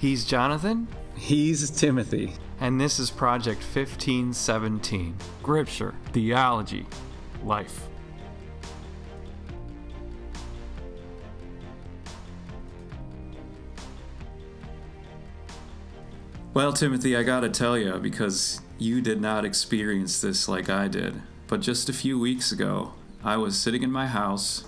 He's Jonathan, He's Timothy. and this is Project 1517. Scripture, theology, life. Well, Timothy, I gotta tell you, because you did not experience this like I did, but just a few weeks ago, I was sitting in my house,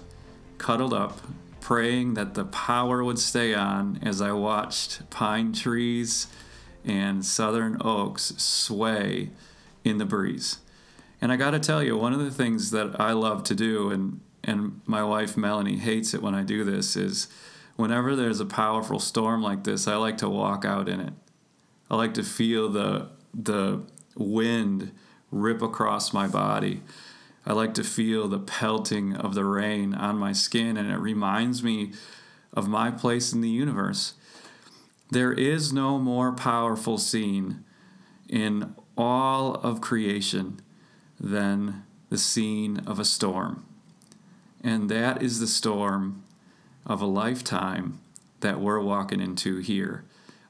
cuddled up, praying that the power would stay on as I watched pine trees and southern oaks sway in the breeze. And I gotta tell you, one of the things that I love to do, and, and my wife Melanie hates it when I do this, is whenever there's a powerful storm like this, I like to walk out in it. I like to feel the the wind rip across my body. I like to feel the pelting of the rain on my skin, and it reminds me of my place in the universe. There is no more powerful scene in all of creation than the scene of a storm. And that is the storm of a lifetime that we're walking into here.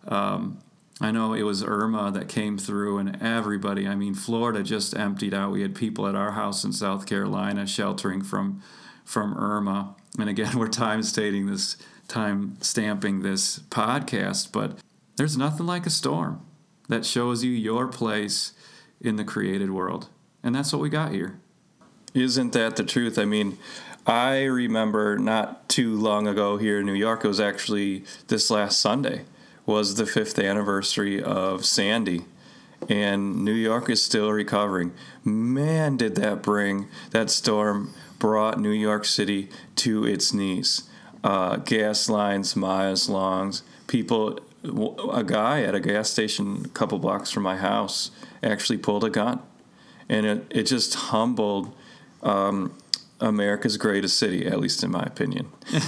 Um, I know it was Irma that came through, and everybody, I mean, Florida just emptied out. We had people at our house in South Carolina sheltering from from Irma. And again, we're time stating this, time stamping this podcast, but there's nothing like a storm that shows you your place in the created world. And that's what we got here. Isn't that the truth? I mean, I remember not too long ago here in New York, it was actually this last Sunday, was the fifth anniversary of Sandy. And New York is still recovering. Man, did that bring, that storm brought New York City to its knees. Uh, gas lines miles long. People, a guy at a gas station a couple blocks from my house actually pulled a gun. And it, it just humbled um, America's greatest city, at least in my opinion.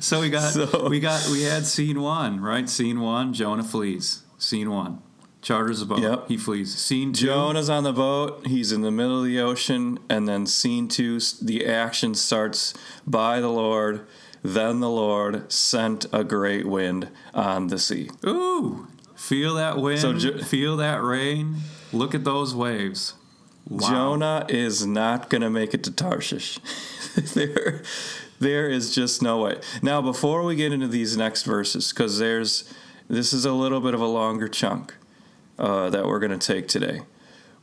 So we got So- we got we had scene one, right? Scene one, Jonah flees. Scene one. Charters a boat. Yep. He flees. Scene two. Jonah's on the boat. He's in the middle of the ocean, and then scene two, the action starts by the Lord. Then the Lord sent a great wind on the sea. Ooh. Feel that wind. So feel that rain. Look at those waves. Wow. Jonah is not going to make it to Tarshish. there, there is just no way. Now, before we get into these next verses, because there's this is a little bit of a longer chunk uh, that we're going to take today.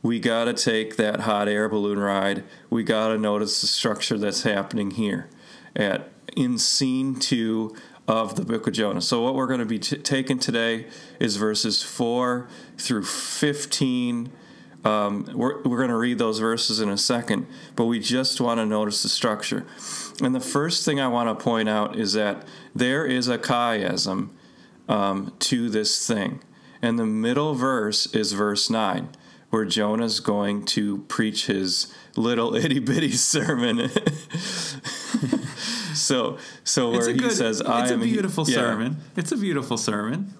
We got to take that hot air balloon ride. We got to notice the structure that's happening here at in scene two of the book of Jonah. So what we're going to be t- taking today is verses four through fifteen. Um, we're we're going to read those verses in a second, but we just want to notice the structure. And the first thing I want to point out is that there is a chiasm um, to this thing. And the middle verse is verse 9, where Jonah's going to preach his little itty bitty sermon. so, so where a he good, says, "I it's a am he-" beautiful Yeah. sermon. It's a beautiful sermon.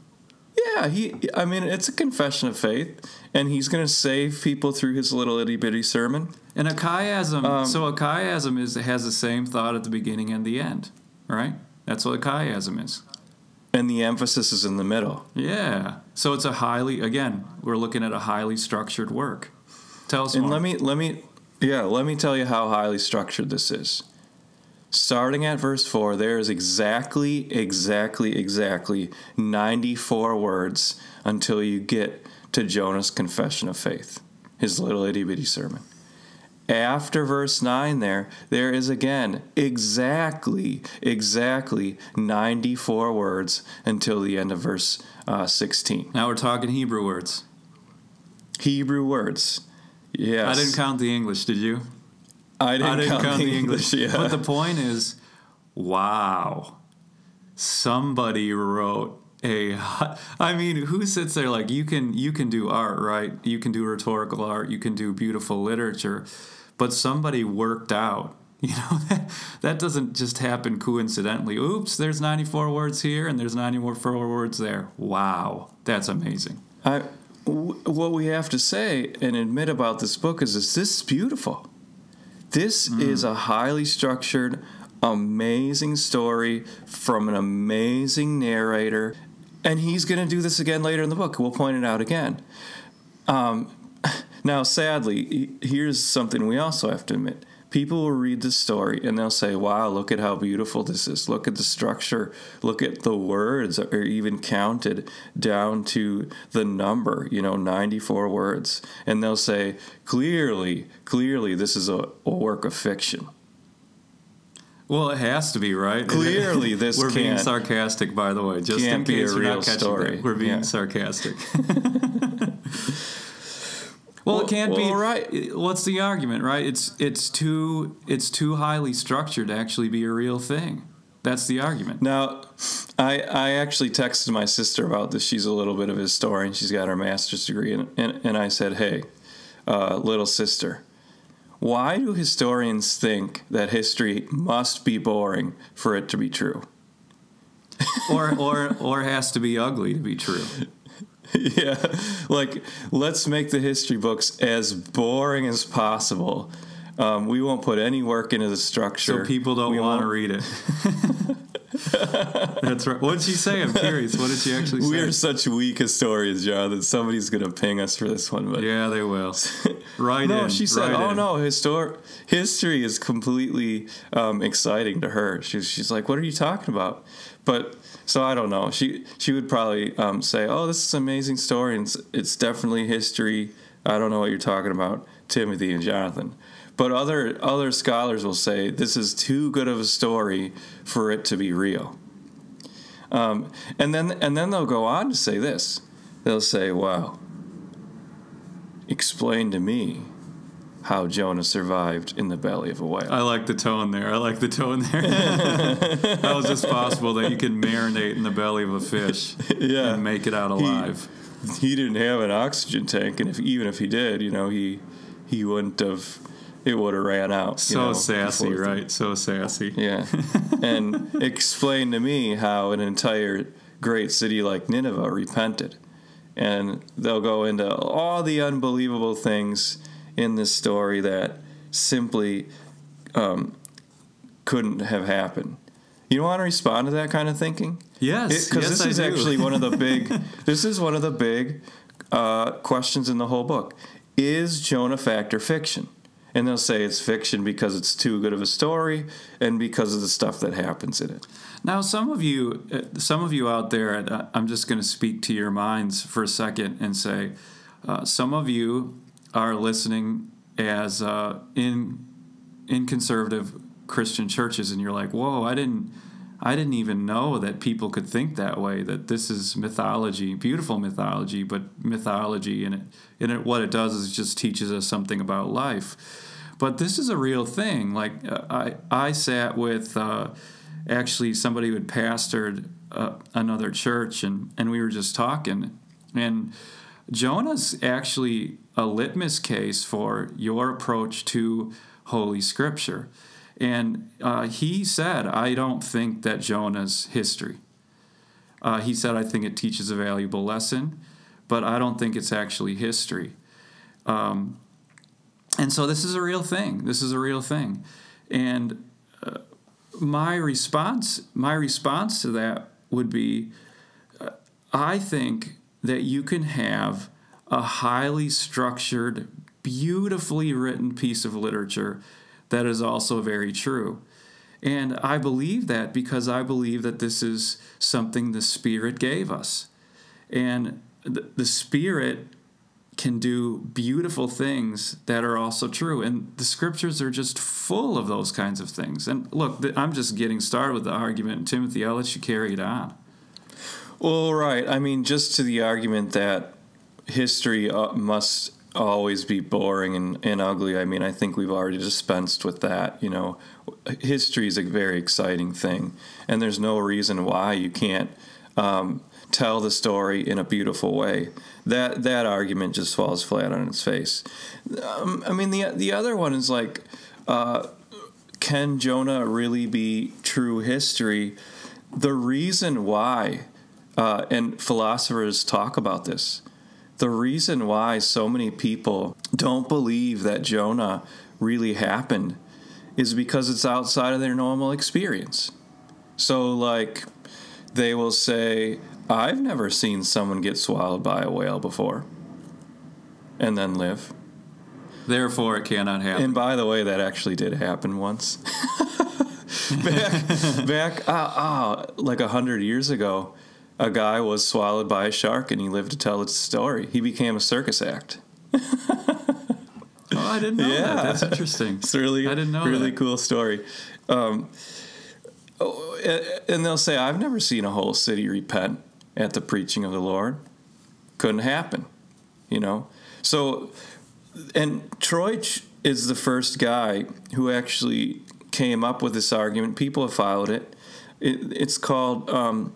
Yeah, he. I mean, it's a confession of faith, and he's going to save people through his little itty bitty sermon. And a chiasm, Um, so a chiasm is has the same thought at the beginning and the end, right? That's what a chiasm is. And the emphasis is in the middle. Yeah. So it's a highly again, we're looking at a highly structured work. Tell us And more. let me let me yeah, let me tell you how highly structured this is. Starting at verse 4, there is exactly exactly exactly 94 words until you get to Jonah's confession of faith, his little itty bitty sermon. After verse 9 there, there is again exactly exactly 94 words until the end of verse uh, 16. now we're talking Hebrew words. Hebrew words. Yes. I didn't count the English, did you? I didn't, I didn't count, the English. yeah. But the point is, wow, somebody wrote a. I mean, who sits there like you can you can do art, right? You can do rhetorical art, you can do beautiful literature, but somebody worked out. You know that that doesn't just happen coincidentally. Oops, there's 94 words here and there's 94 words there. Wow, that's amazing. I, w- what we have to say and admit about this book is, is this is beautiful. This is a highly structured, amazing story from an amazing narrator. and he's going to do this again later in the book. We'll point it out again. Um, now, sadly, here's something we also have to admit. People will read the story and they'll say, wow, look at how beautiful this is. Look at the structure. Look at the words are even counted down to the number, you know, 94 words. And they'll say, clearly, clearly, this is a, a work of fiction. Well, it has to be, right? Clearly, this We're being sarcastic, by the way, just in can't be a case you're real not catching story. that. We're being Yeah. sarcastic. well, Well- it can't be. well, right. What's the argument, right? It's it's too it's too highly structured to actually be a real thing. That's the argument. Now, I I actually texted my sister about this. She's a little bit of a historian. She's got her master's degree, and and, and I said, "Hey, uh, little sister, why do historians think that history must be boring for it to be true?" or or or has to be ugly to be true. yeah, like let's make the history books as boring as possible. Um, we won't put any work into the structure. So people don't want to read it. That's right. What did she say? I'm curious. What did she actually say? We are such weak historians, John, that somebody's gonna ping us for this one. But yeah, they will. Right no, in. she said, right "Oh in." no, histor- history is completely um, exciting to her." She's she's like, "What are you talking about?" But so I don't know. She she would probably um, say, "Oh, this is an amazing story, and it's, it's definitely history." I don't know what you're talking about, Timothy and Jonathan. But other other scholars will say this is too good of a story for it to be real. Um, and then and then they'll go on to say this. They'll say, "Wow, explain to me how Jonah survived in the belly of a whale." I like the tone there. I like the tone there. How is this possible that you can marinate in the belly of a fish Yeah. and make it out alive? he didn't have an oxygen tank, and if even if he did, you know, he he wouldn't have. It would have ran out. so know, sassy, right? So sassy. Yeah, and explain to me how an entire great city like Nineveh repented, and they'll go into all the unbelievable things in this story that simply um, couldn't have happened. You don't want to respond to that kind of thinking? Yes, because yes, this I is do. actually one of the big this is one of the big uh, questions in the whole book is jonah fact or fiction and they'll say it's fiction because it's too good of a story and because of the stuff that happens in it. Now, some of you, uh, some of you out there, I- I'm just going to speak to your minds for a second and say, uh, some of you are listening as uh, in in conservative Christian churches, and you're like, "Whoa, I didn't, I didn't even know that people could think that way. That this is mythology, beautiful mythology, but mythology, and it, and it, what it does is it just teaches us something about life." But this is a real thing. Like uh, I, I sat with. Uh, actually somebody who had pastored uh, another church and, and we were just talking and jonah's actually a litmus case for your approach to holy scripture and uh, he said i don't think that jonah's history. Uh, he said i think it teaches a valuable lesson but i don't think it's actually history. Um, and so this is a real thing. This is a real thing. And my response my response to that would be uh, I think that you can have a highly structured beautifully written piece of literature that is also very true and I believe that because I believe that this is something the spirit gave us and the, the spirit can do beautiful things that are also true. And the scriptures are just full of those kinds of things. And look, I'm just getting started with the argument. Timothy, I'll let you carry it on. well right i mean just to the argument that history uh, must always be boring and, and ugly i mean i think we've already dispensed with that you know history is a very exciting thing and there's no reason why you can't um, tell the story in a beautiful way. That that argument just falls flat on its face. Um, I mean, the the other one is like, uh, can Jonah really be true history? The reason why, uh, and philosophers talk about this, the reason why so many people don't believe that Jonah really happened is because it's outside of their normal experience. So, like, they will say, I've never seen someone get swallowed by a whale before and then live. Therefore, it cannot happen. And by the way, that actually did happen once. back, back, uh, uh, like a hundred years ago, a guy was swallowed by a shark, and he lived to tell its story. He became a circus act. oh, I didn't know Yeah. that. That's interesting. It's really, I didn't know really that. cool story. Um, oh, and they'll say, "I've never seen a whole city repent at the preaching of the Lord." Couldn't happen, you know. So, and Troeltsch is the first guy who actually came up with this argument. People have followed it. it it's called um,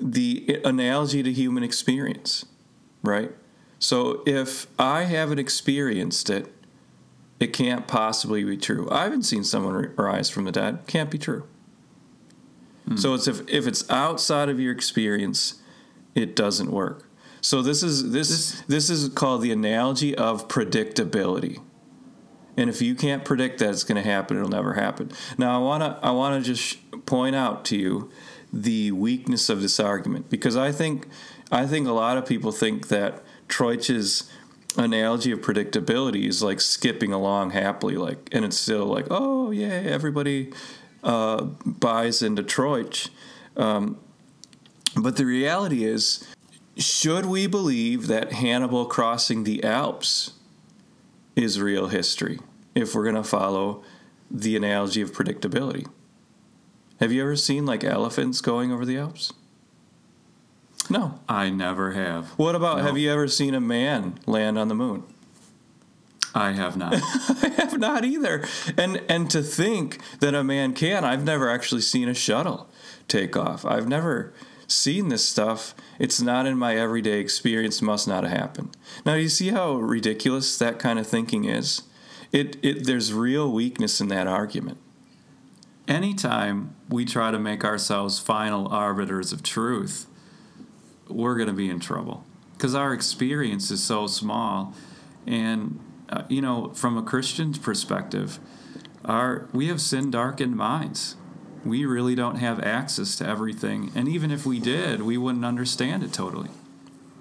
the analogy to human experience, right? So if I haven't experienced it, it can't possibly be true. I haven't seen someone rise from the dead. Can't be true. Hmm. So it's if if it's outside of your experience, it doesn't work. So this is this this, is called the analogy of predictability. And if you can't predict that it's going to happen, it'll never happen. Now I want to I want to just sh- point out to you the weakness of this argument. Because I think I think a lot of people think that Troeltsch's analogy of predictability is like skipping along happily like and it's still like oh yeah everybody uh, buys into Troeltsch um, but the reality is should we believe that Hannibal crossing the Alps is real history if we're going to follow the analogy of predictability have you ever seen like elephants going over the Alps no I never have. what about No. have you ever seen a man land on the moon I have not. I have not either. And and to think that a man can, I've never actually seen a shuttle take off. I've never seen this stuff. It's not in my everyday experience, must not have happened. Now you see how ridiculous that kind of thinking is? It it there's real weakness in that argument. Anytime we try to make ourselves final arbiters of truth, we're going to be in trouble because our experience is so small. And, uh, you know, from a Christian perspective, our, we have sin darkened minds. We really don't have access to everything. And even if we did, we wouldn't understand it totally.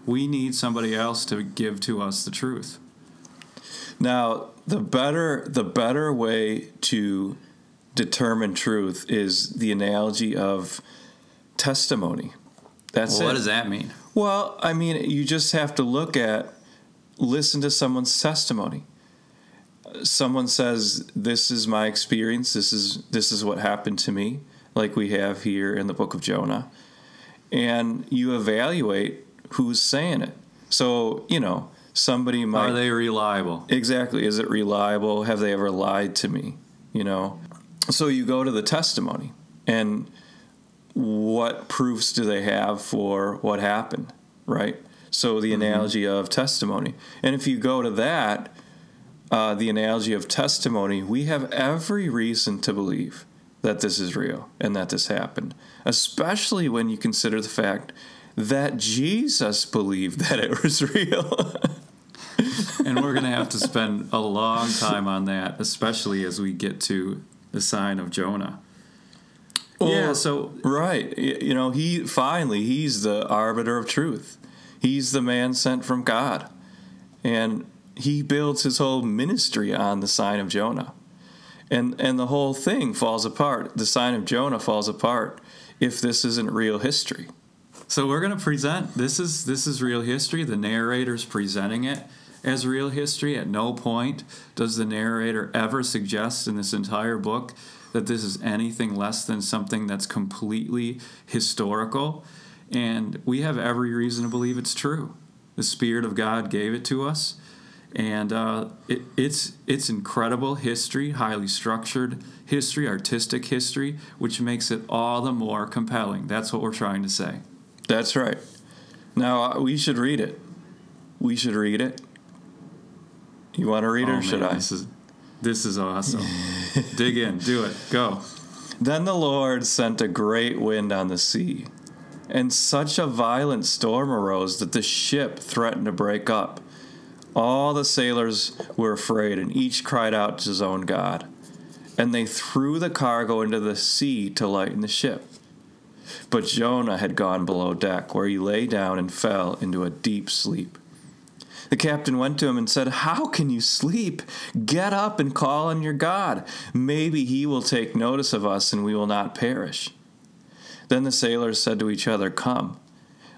We need somebody else to give to us the truth. Now, the better the better way to determine truth is the analogy of testimony. That's Well, what does that mean? Well, I mean, you just have to look at, listen to someone's testimony. Someone says, "This is my experience. This is this is what happened to me," like we have here in the book of Jonah, and you evaluate who's saying it. So you know, somebody might Are they reliable? Exactly. Is it reliable? Have they ever lied to me? You know? So you go to the testimony and what proofs do they have for what happened, right? So the analogy of testimony. And if you go to that, uh, the analogy of testimony, we have every reason to believe that this is real and that this happened, especially when you consider the fact that Jesus believed that it was real. and we're going to have to spend a long time on that, especially as we get to the sign of Jonah. yeah, so Right. You know, he finally he's the arbiter of truth. He's the man sent from God. And he builds his whole ministry on the sign of Jonah. And and the whole thing falls apart. The sign of Jonah falls apart if this isn't real history. so we're going to present this is this is real history. The narrator's presenting it as real history. At no point does the narrator ever suggest in this entire book that this is anything less than something that's completely historical. And we have every reason to believe it's true. The Spirit of God gave it to us. and uh, it, it's it's incredible history, highly structured history, artistic history, which makes it all the more compelling. That's what we're trying to say. That's right. Now uh, we should read it. We should read it. You want to read it Oh, or should man, I? This is this is awesome. Dig in, do it, go. Then the Lord sent a great wind on the sea, and such a violent storm arose that the ship threatened to break up. All the sailors were afraid, and each cried out to his own God. And they threw the cargo into the sea to lighten the ship. But Jonah had gone below deck, where he lay down and fell into a deep sleep. The captain went to him and said, How can you sleep? Get up and call on your God. Maybe he will take notice of us and we will not perish. Then the sailors said to each other, Come,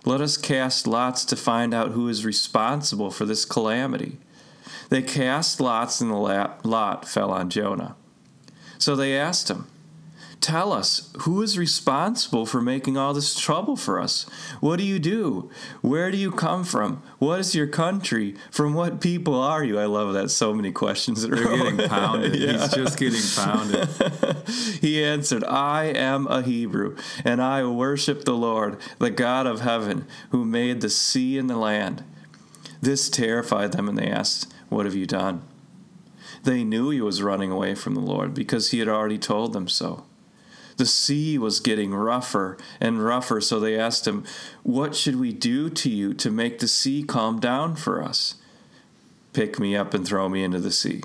let us cast lots to find out who is responsible for this calamity. They cast lots, and the lot fell on Jonah. So they asked him, Tell us, who is responsible for making all this trouble for us? What do you do? Where do you come from? What is your country? From what people are you? I love that. So many questions. They're getting pounded. yeah. He's just getting pounded. he answered, I am a Hebrew, and I worship the Lord, the God of heaven, who made the sea and the land. This terrified them, and they asked, What have you done? They knew he was running away from the Lord because he had already told them so. The sea was getting rougher and rougher, so they asked him, What should we do to you to make the sea calm down for us? Pick me up and throw me into the sea,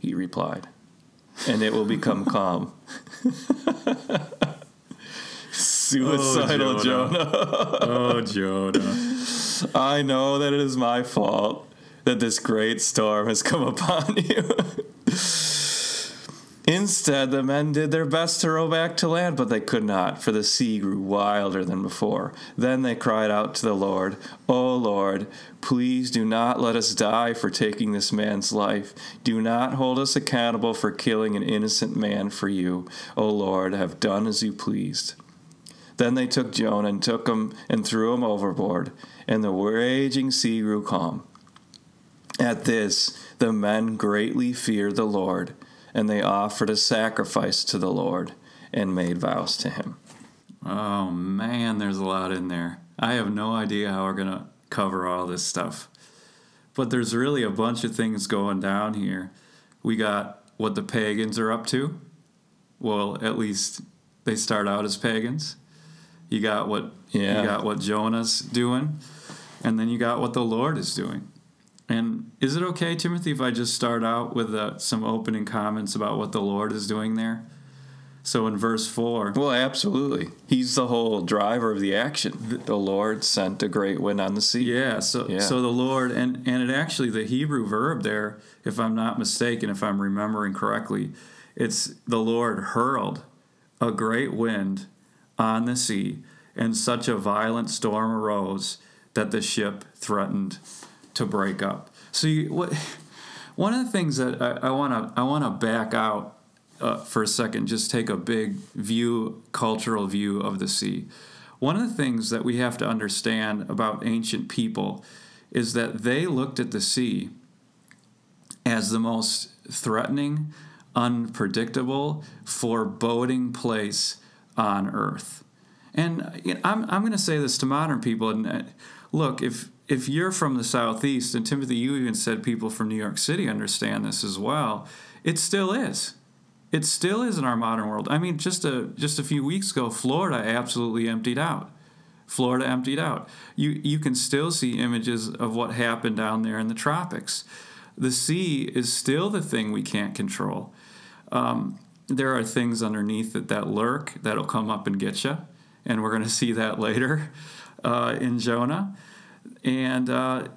he replied, and it will become calm. Suicidal oh, Jonah. Jonah. oh, Jonah. I know that it is my fault that this great storm has come upon you. Instead, the men did their best to row back to land, but they could not, for the sea grew wilder than before. Then they cried out to the Lord, O Lord, please do not let us die for taking this man's life. Do not hold us accountable for killing an innocent man for you. O Lord, have done as you pleased. Then they took Jonah and took him and threw him overboard, and the raging sea grew calm. At this, the men greatly feared the Lord and they offered a sacrifice to the Lord and made vows to him. Oh man, there's a lot in there. I have no idea how we're going to cover all this stuff. But there's really a bunch of things going down here. We got what the pagans are up to. Well, at least they start out as pagans. You got what yeah. you got what Jonah's doing, and then you got what the Lord is doing. And is it okay, Timothy, if I just start out with uh, some opening comments about what the Lord is doing there? So in verse 4. Well, absolutely. He's the whole driver of the action. The Lord sent a great wind on the sea. Yeah, so yeah. so the Lord and and it actually the Hebrew verb there, if I'm not mistaken, if I'm remembering correctly, it's the Lord hurled a great wind on the sea, and such a violent storm arose that the ship threatened to break up. So you, what? One of the things that I want to I want to back out uh, for a second, just take a big view, cultural view of the sea. One of the things that we have to understand about ancient people is that they looked at the sea as the most threatening, unpredictable, foreboding place on earth. And you know, I'm, I'm going to say this to modern people. And uh, look, if if you're from the southeast, and Timothy, you even said people from New York City understand this as well. It still is. It still is in our modern world. I mean, just a just a few weeks ago, Florida absolutely emptied out. Florida emptied out. You you can still see images of what happened down there in the tropics. The sea is still the thing we can't control. Um, there are things underneath it that lurk that'll come up and get you, and we're going to see that later uh, in Jonah. And uh,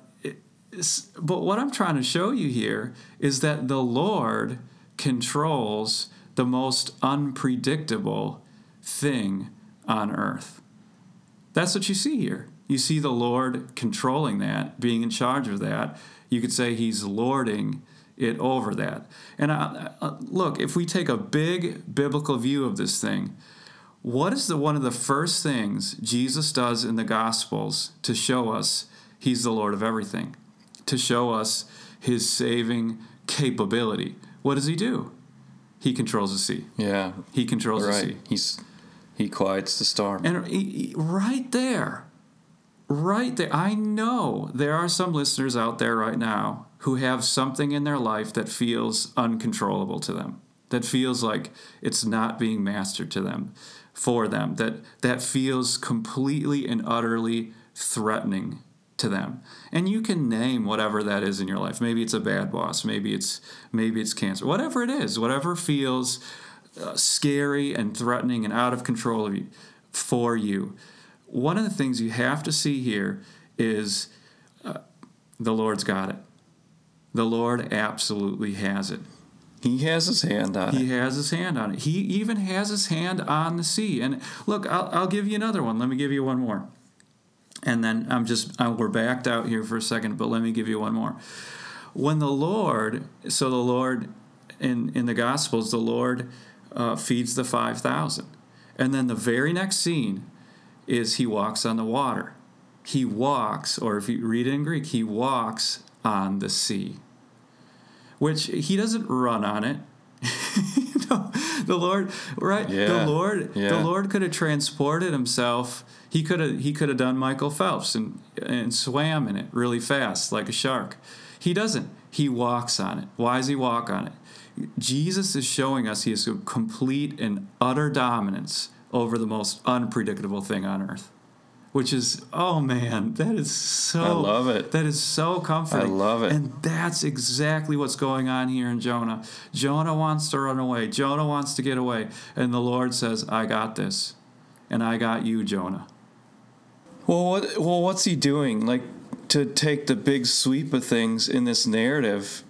but what I'm trying to show you here is that the Lord controls the most unpredictable thing on earth. That's what you see here. You see the Lord controlling that, being in charge of that. You could say he's lording it over that. And I, I, look, if we take a big biblical view of this thing, what is the one of the first things Jesus does in the Gospels to show us He's the Lord of everything, to show us his saving capability. What does he do? He controls the sea. Yeah. He controls right. the sea. He's he quiets the storm. And he, right there, right there, I know there are some listeners out there right now who have something in their life that feels uncontrollable to them, that feels like it's not being mastered to them, for them, that that feels completely and utterly threatening to them and you can name whatever that is in your life maybe it's a bad boss maybe it's maybe it's cancer whatever it is whatever feels uh, scary and threatening and out of control of you for you. One of the things you have to see here is uh, the Lord's got it. The Lord absolutely has it. He has his hand on He it. He has his hand on it. He even has his hand on the sea. And look, I'll, I'll give you another one. Let me give you one more. And then I'm just, I, we're backed out here for a second, but let me give you one more. When the Lord, so the Lord in, in the Gospels, the Lord uh, feeds the 5,000. And then the very next scene is he walks on the water. He walks, or if you read it in Greek, he walks on the sea which he doesn't run on it. you know, the Lord, right? Yeah, The Lord, the. Lord could have transported himself. He could have he could have done Michael Phelps and and swam in it really fast like a shark. He doesn't. He walks on it. Why does he walk on it? Jesus is showing us he has a complete and utter dominance over the most unpredictable thing on earth. Which is, oh man, that is so I love it. That is so comforting. I love it. And that's exactly what's going on here in Jonah. Jonah wants to run away. Jonah wants to get away. And the Lord says, I got this. And I got you, Jonah. Well, what, well, what's he doing? Like to take the big sweep of things in this narrative.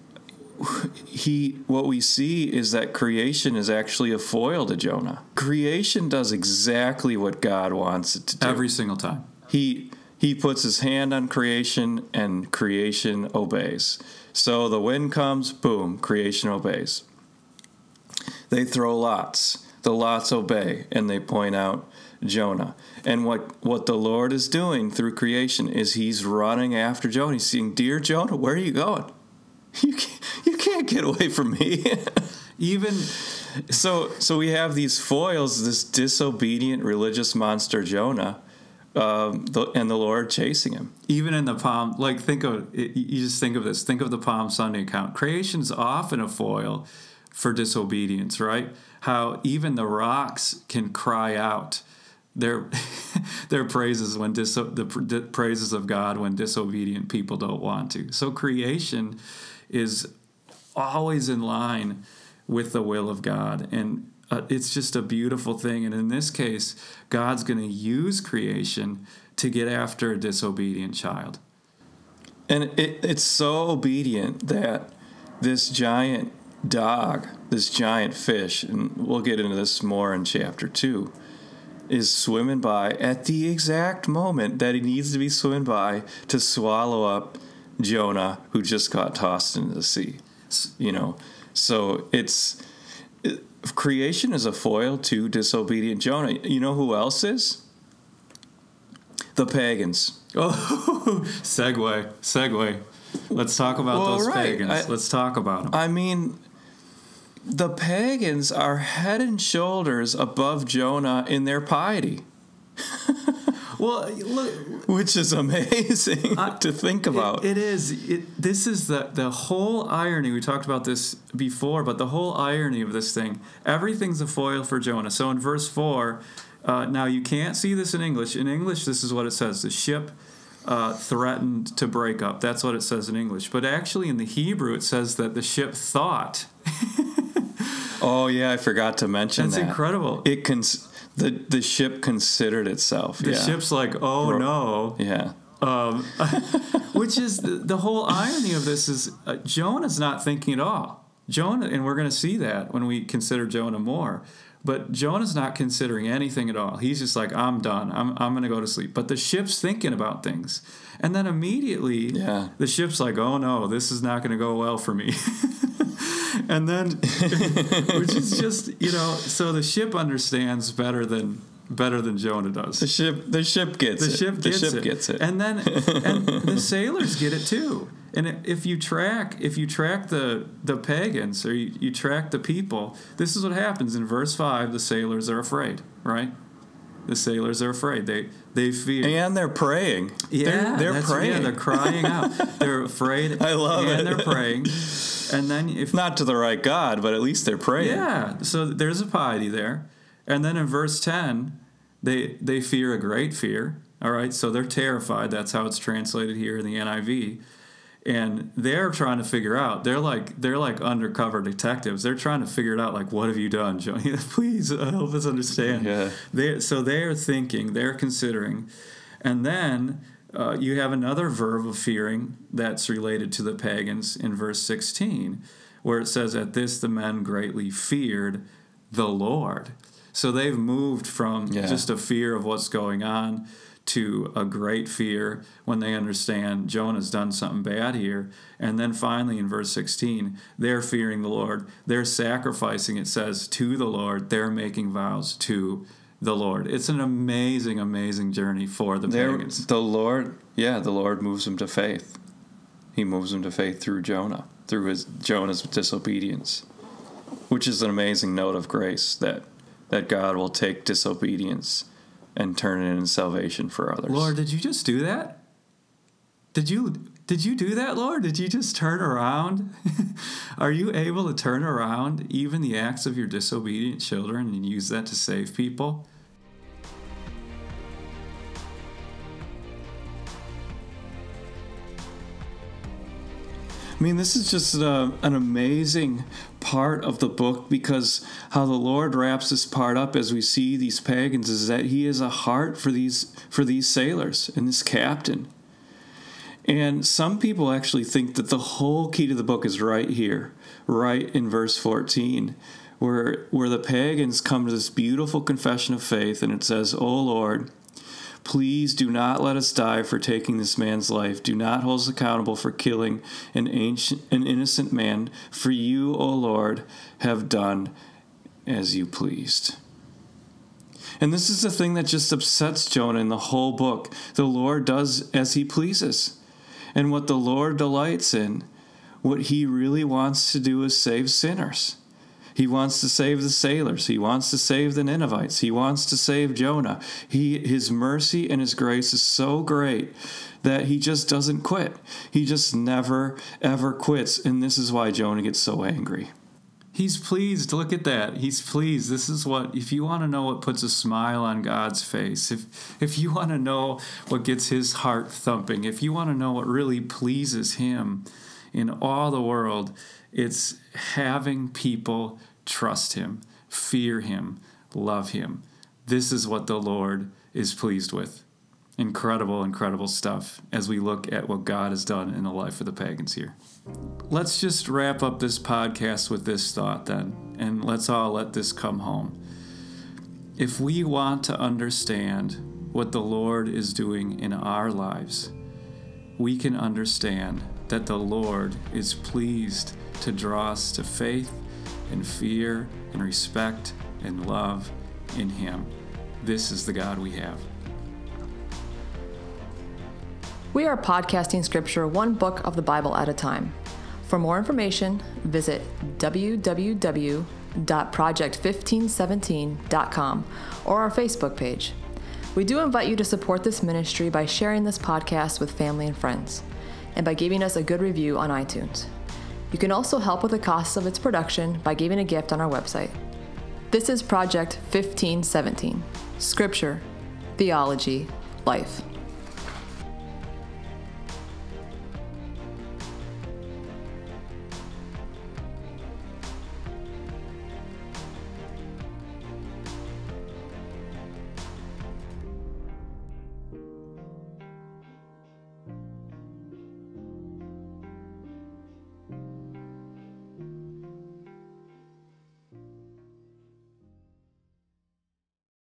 He, what we see is that creation is actually a foil to Jonah. Creation does exactly what God wants it to do. Every single time. he he puts his hand on creation and creation obeys. So the wind comes, boom, creation obeys. They throw lots. The lots obey and they point out Jonah. And what, what the Lord is doing through creation is he's running after Jonah. He's saying, Dear Jonah, where are you going? You can't, you can't get away from me. Even so so we have these foils, this disobedient religious monster Jonah, um, the, and the Lord chasing him. even in the palm like think of you just think of this think of the palm sunday account creation's often a foil for disobedience right how even the rocks can cry out their their praises when dis- the pr- praises of god when disobedient people don't want to. So creation is always in line with the will of god. And uh, it's just a beautiful thing. And in this case god's going to use creation to get after a disobedient child. And it, it's so obedient that this giant dog, this giant fish, and we'll get into this more in chapter two, is swimming by at the exact moment that he needs to be swimming by to swallow up Jonah, who just got tossed into the sea. You know, so it's it, creation is a foil to disobedient Jonah. You know who else is? The pagans. Oh, segue, segue. Let's talk about Well, those right. pagans. I- Let's talk about them. I mean, the pagans are head and shoulders above Jonah in their piety, well, look, which is amazing to think about. It, it is. It, this is the the whole irony. We talked about this before, but the whole irony of this thing. Everything's a foil for Jonah. So in verse four, uh, now you can't see this in English. In English, this is what it says: the ship. Uh, threatened to break up. That's what it says in English. But actually, in the Hebrew, it says that the ship thought. Oh yeah, I forgot to mention that. That's that. incredible. It cons- the the ship considered itself. The yeah. ship's like, oh Ro- no. Yeah. Um, which is the, the whole irony of this is uh, Jonah's not thinking at all. Jonah, and we're going to see that when we consider Jonah more. But Jonah's not considering anything at all. He's just like, I'm done. I'm, I'm going to go to sleep. But the ship's thinking about things. And then immediately, Yeah. the ship's like, oh no, this is not going to go well for me. and then, which is just, you know, so the ship understands better than better than Jonah does. The ship the ship gets The it. ship gets the ship it. gets it. and then and the sailors get it too. And if you track if you track the the pagans or you, you track the people, this is what happens in verse five. The sailors are afraid, right? The sailors are afraid. They they fear. and they're praying. yeah, they're, they're praying. Yeah, they're crying out. They're afraid. I love and it. they're praying. And then if Not to the right God, but at least they're praying. yeah, so there's a piety there. And then in verse 10, they they fear a great fear. All right, so they're terrified. That's how it's translated here in the NIV. And they're trying to figure out they're like they're like undercover detectives they're trying to figure it out like what have you done Joe? please uh, help us understand Yeah. they so they're thinking they're considering and then uh, you have another verb of fearing that's related to the pagans in verse 16 where it says at this the men greatly feared the lord so they've moved from Yeah. just a fear of what's going on to a great fear when they understand Jonah's done something bad here. And then finally in verse 16, they're fearing the Lord. They're sacrificing, it says, to the Lord. They're making vows to the Lord. It's an amazing, amazing journey for the There, pagans. the Lord, yeah, the Lord moves them to faith. He moves them to faith through Jonah, through his Jonah's disobedience, which is an amazing note of grace that that God will take disobedience and turn it into salvation for others. Lord, did you just do that? Did you did you do that, Lord? Did you just turn around? Are you able to turn around even the acts of your disobedient children and use that to save people? I mean, this is just uh an amazing part of the book because how the Lord wraps this part up as we see these pagans is that He has a heart for these for these sailors and this captain. And some people actually think that the whole key to the book is right here, right in verse 14, where where the pagans come to this beautiful confession of faith and it says, "O Lord, Please do not let us die for taking this man's life. Do not hold us accountable for killing an ancient, an innocent man. For you, O Lord, have done as you pleased. And this is the thing that just upsets Jonah in the whole book. The Lord does as he pleases. And what the Lord delights in, what he really wants to do is save sinners. He wants to save the sailors. He wants to save the Ninevites. He wants to save Jonah. He, his mercy and his grace is so great that he just doesn't quit. He just never, ever quits. And this is why Jonah gets so angry. He's pleased. Look at that. He's pleased. This is what if you want to know what puts a smile on God's face, if if you want to know what gets his heart thumping, if you want to know what really pleases him in all the world, it's having people trust him, fear him, love him. This is what the Lord is pleased with. Incredible, incredible stuff as we look at what God has done in the life of the pagans here. Let's just wrap up this podcast with this thought then, and let's all let this come home. If we want to understand what the Lord is doing in our lives, we can understand that the Lord is pleased to draw us to faith and fear and respect and love in Him. This is the God we have. We are podcasting scripture one book of the Bible at a time. For more information, visit www.project1517.com or our Facebook page. We do invite you to support this ministry by sharing this podcast with family and friends, and by giving us a good review on iTunes. You can also help with the costs of its production by giving a gift on our website. This is Project 1517 Scripture, Theology, Life.